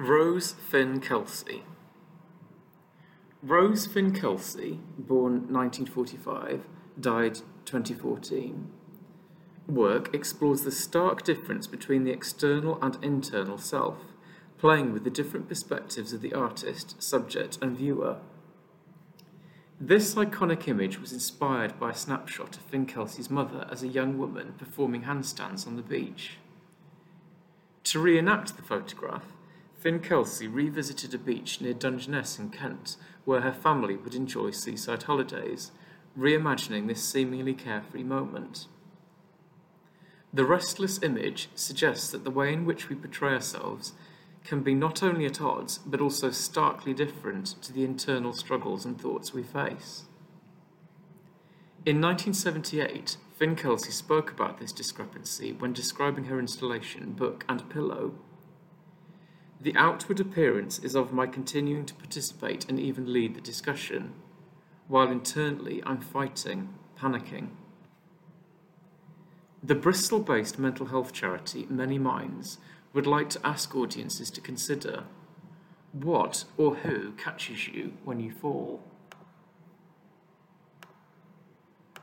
Rose Finn Kelcey. Rose Finn Kelcey, born 1945, died 2014. Work explores the stark difference between the external and internal self, playing with the different perspectives of the artist, subject, and viewer. This iconic image was inspired by a snapshot of Finn Kelcey's mother as a young woman performing handstands on the beach. To reenact the photograph, Finn Kelcey revisited a beach near Dungeness in Kent, where her family would enjoy seaside holidays, reimagining this seemingly carefree moment. The restless image suggests that the way in which we portray ourselves can be not only at odds, but also starkly different to the internal struggles and thoughts we face. In 1978, Finn Kelcey spoke about this discrepancy when describing her installation, Book and Pillow. The outward appearance is of my continuing to participate and even lead the discussion, while internally I'm fighting, panicking. The Bristol based mental health charity Many Minds would like to ask audiences to consider what or who catches you when you fall?